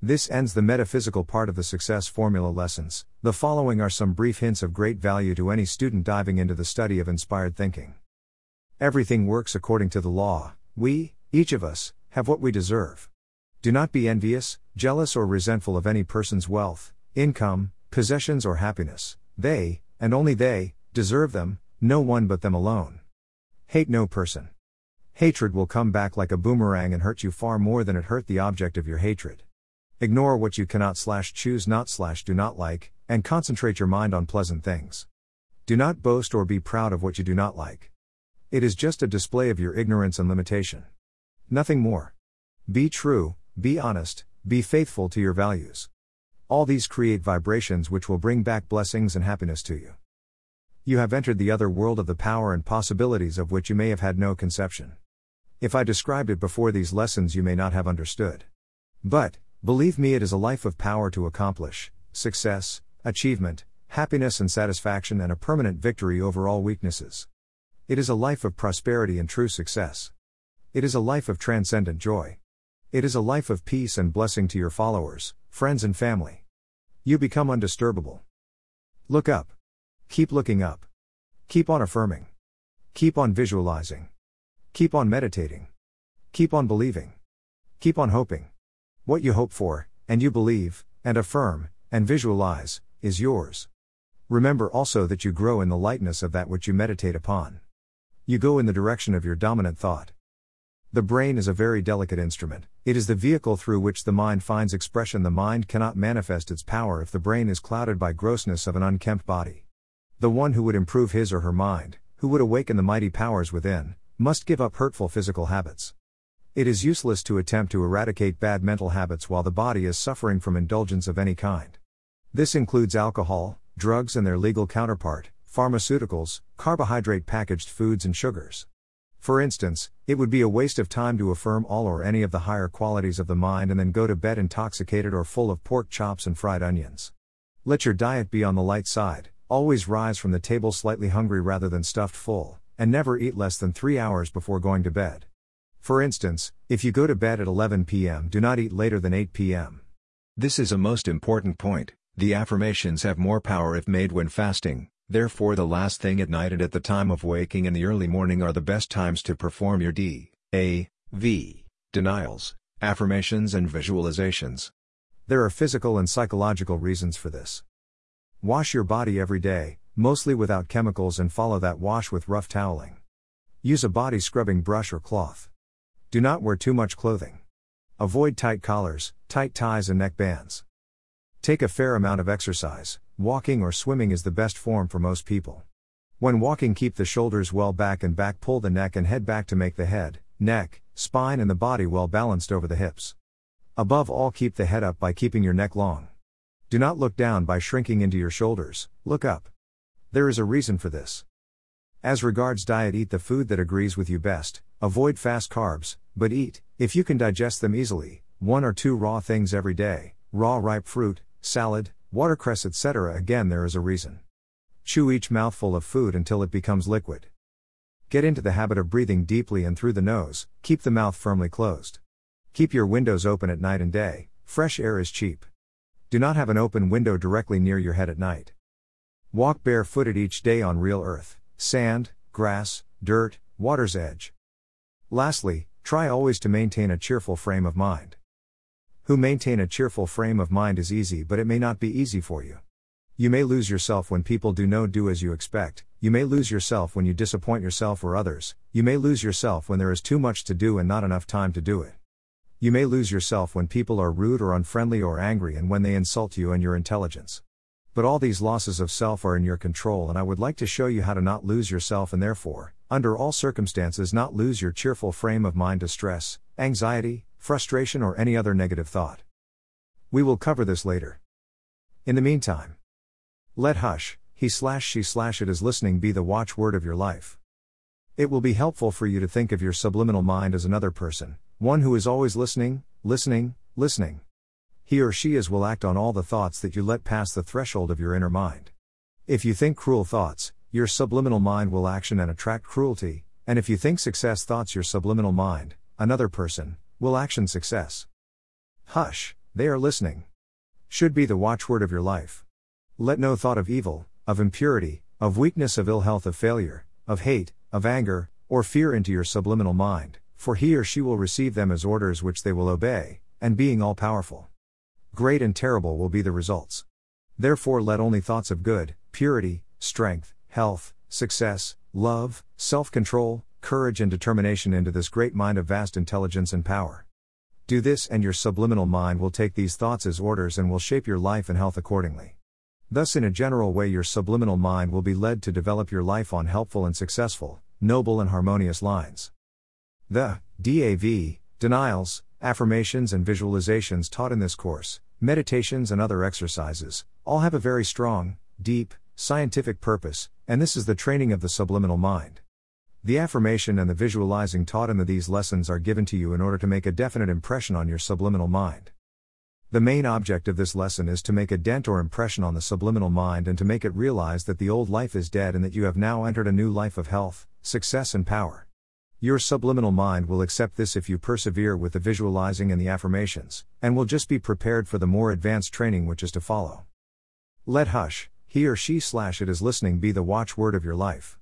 This ends the metaphysical part of the success formula lessons. The following are some brief hints of great value to any student diving into the study of inspired thinking. Everything works according to the law. We, each of us, have what we deserve. Do not be envious, jealous, or resentful of any person's wealth, income, possessions, or happiness. They, and only they, deserve them, no one but them alone. Hate no person. Hatred will come back like a boomerang and hurt you far more than it hurt the object of your hatred. Ignore what you cannot slash choose not slash do not like, and concentrate your mind on pleasant things. Do not boast or be proud of what you do not like. It is just a display of your ignorance and limitation. Nothing more. Be true, be honest, be faithful to your values. All these create vibrations which will bring back blessings and happiness to you. You have entered the other world of the power and possibilities of which you may have had no conception. If I described it before these lessons, you may not have understood. But, Believe me, it is a life of power to accomplish success, achievement, happiness, and satisfaction, and a permanent victory over all weaknesses. It is a life of prosperity and true success. It is a life of transcendent joy. It is a life of peace and blessing to your followers, friends, and family. You become undisturbable. Look up. Keep looking up. Keep on affirming. Keep on visualizing. Keep on meditating. Keep on believing. Keep on hoping. What you hope for, and you believe, and affirm, and visualize, is yours. Remember also that you grow in the lightness of that which you meditate upon. You go in the direction of your dominant thought. The brain is a very delicate instrument, it is the vehicle through which the mind finds expression. The mind cannot manifest its power if the brain is clouded by grossness of an unkempt body. The one who would improve his or her mind, who would awaken the mighty powers within, must give up hurtful physical habits. It is useless to attempt to eradicate bad mental habits while the body is suffering from indulgence of any kind. This includes alcohol, drugs and their legal counterpart, pharmaceuticals, carbohydrate packaged foods, and sugars. For instance, it would be a waste of time to affirm all or any of the higher qualities of the mind and then go to bed intoxicated or full of pork chops and fried onions. Let your diet be on the light side, always rise from the table slightly hungry rather than stuffed full, and never eat less than three hours before going to bed. For instance, if you go to bed at 11 p.m., do not eat later than 8 p.m. This is a most important point. The affirmations have more power if made when fasting, therefore, the last thing at night and at the time of waking in the early morning are the best times to perform your D, A, V, denials, affirmations, and visualizations. There are physical and psychological reasons for this. Wash your body every day, mostly without chemicals, and follow that wash with rough toweling. Use a body scrubbing brush or cloth. Do not wear too much clothing. Avoid tight collars, tight ties, and neck bands. Take a fair amount of exercise. Walking or swimming is the best form for most people. When walking, keep the shoulders well back and back, pull the neck and head back to make the head, neck, spine, and the body well balanced over the hips. Above all, keep the head up by keeping your neck long. Do not look down by shrinking into your shoulders, look up. There is a reason for this. As regards diet, eat the food that agrees with you best, avoid fast carbs, but eat, if you can digest them easily, one or two raw things every day raw ripe fruit, salad, watercress, etc. Again, there is a reason. Chew each mouthful of food until it becomes liquid. Get into the habit of breathing deeply and through the nose, keep the mouth firmly closed. Keep your windows open at night and day, fresh air is cheap. Do not have an open window directly near your head at night. Walk barefooted each day on real earth sand, grass, dirt, water's edge. Lastly, try always to maintain a cheerful frame of mind. Who maintain a cheerful frame of mind is easy, but it may not be easy for you. You may lose yourself when people do no do as you expect, you may lose yourself when you disappoint yourself or others, you may lose yourself when there is too much to do and not enough time to do it. You may lose yourself when people are rude or unfriendly or angry and when they insult you and your intelligence. But all these losses of self are in your control, and I would like to show you how to not lose yourself and therefore, under all circumstances, not lose your cheerful frame of mind to stress, anxiety, frustration, or any other negative thought. We will cover this later. In the meantime, let hush, he slash she slash it is listening be the watchword of your life. It will be helpful for you to think of your subliminal mind as another person, one who is always listening, listening, listening. He or she is will act on all the thoughts that you let pass the threshold of your inner mind. If you think cruel thoughts, your subliminal mind will action and attract cruelty, and if you think success thoughts, your subliminal mind, another person, will action success. Hush, they are listening. Should be the watchword of your life. Let no thought of evil, of impurity, of weakness, of ill health, of failure, of hate, of anger, or fear into your subliminal mind, for he or she will receive them as orders which they will obey, and being all powerful. Great and terrible will be the results. Therefore, let only thoughts of good, purity, strength, health, success, love, self control, courage, and determination into this great mind of vast intelligence and power. Do this, and your subliminal mind will take these thoughts as orders and will shape your life and health accordingly. Thus, in a general way, your subliminal mind will be led to develop your life on helpful and successful, noble and harmonious lines. The DAV, denials, affirmations, and visualizations taught in this course, meditations, and other exercises, all have a very strong, deep, scientific purpose, and this is the training of the subliminal mind. The affirmation and the visualizing taught in the, these lessons are given to you in order to make a definite impression on your subliminal mind. The main object of this lesson is to make a dent or impression on the subliminal mind and to make it realize that the old life is dead and that you have now entered a new life of health, success, and power. Your subliminal mind will accept this if you persevere with the visualizing and the affirmations, and will just be prepared for the more advanced training which is to follow. Let hush, he or she slash it is listening be the watchword of your life.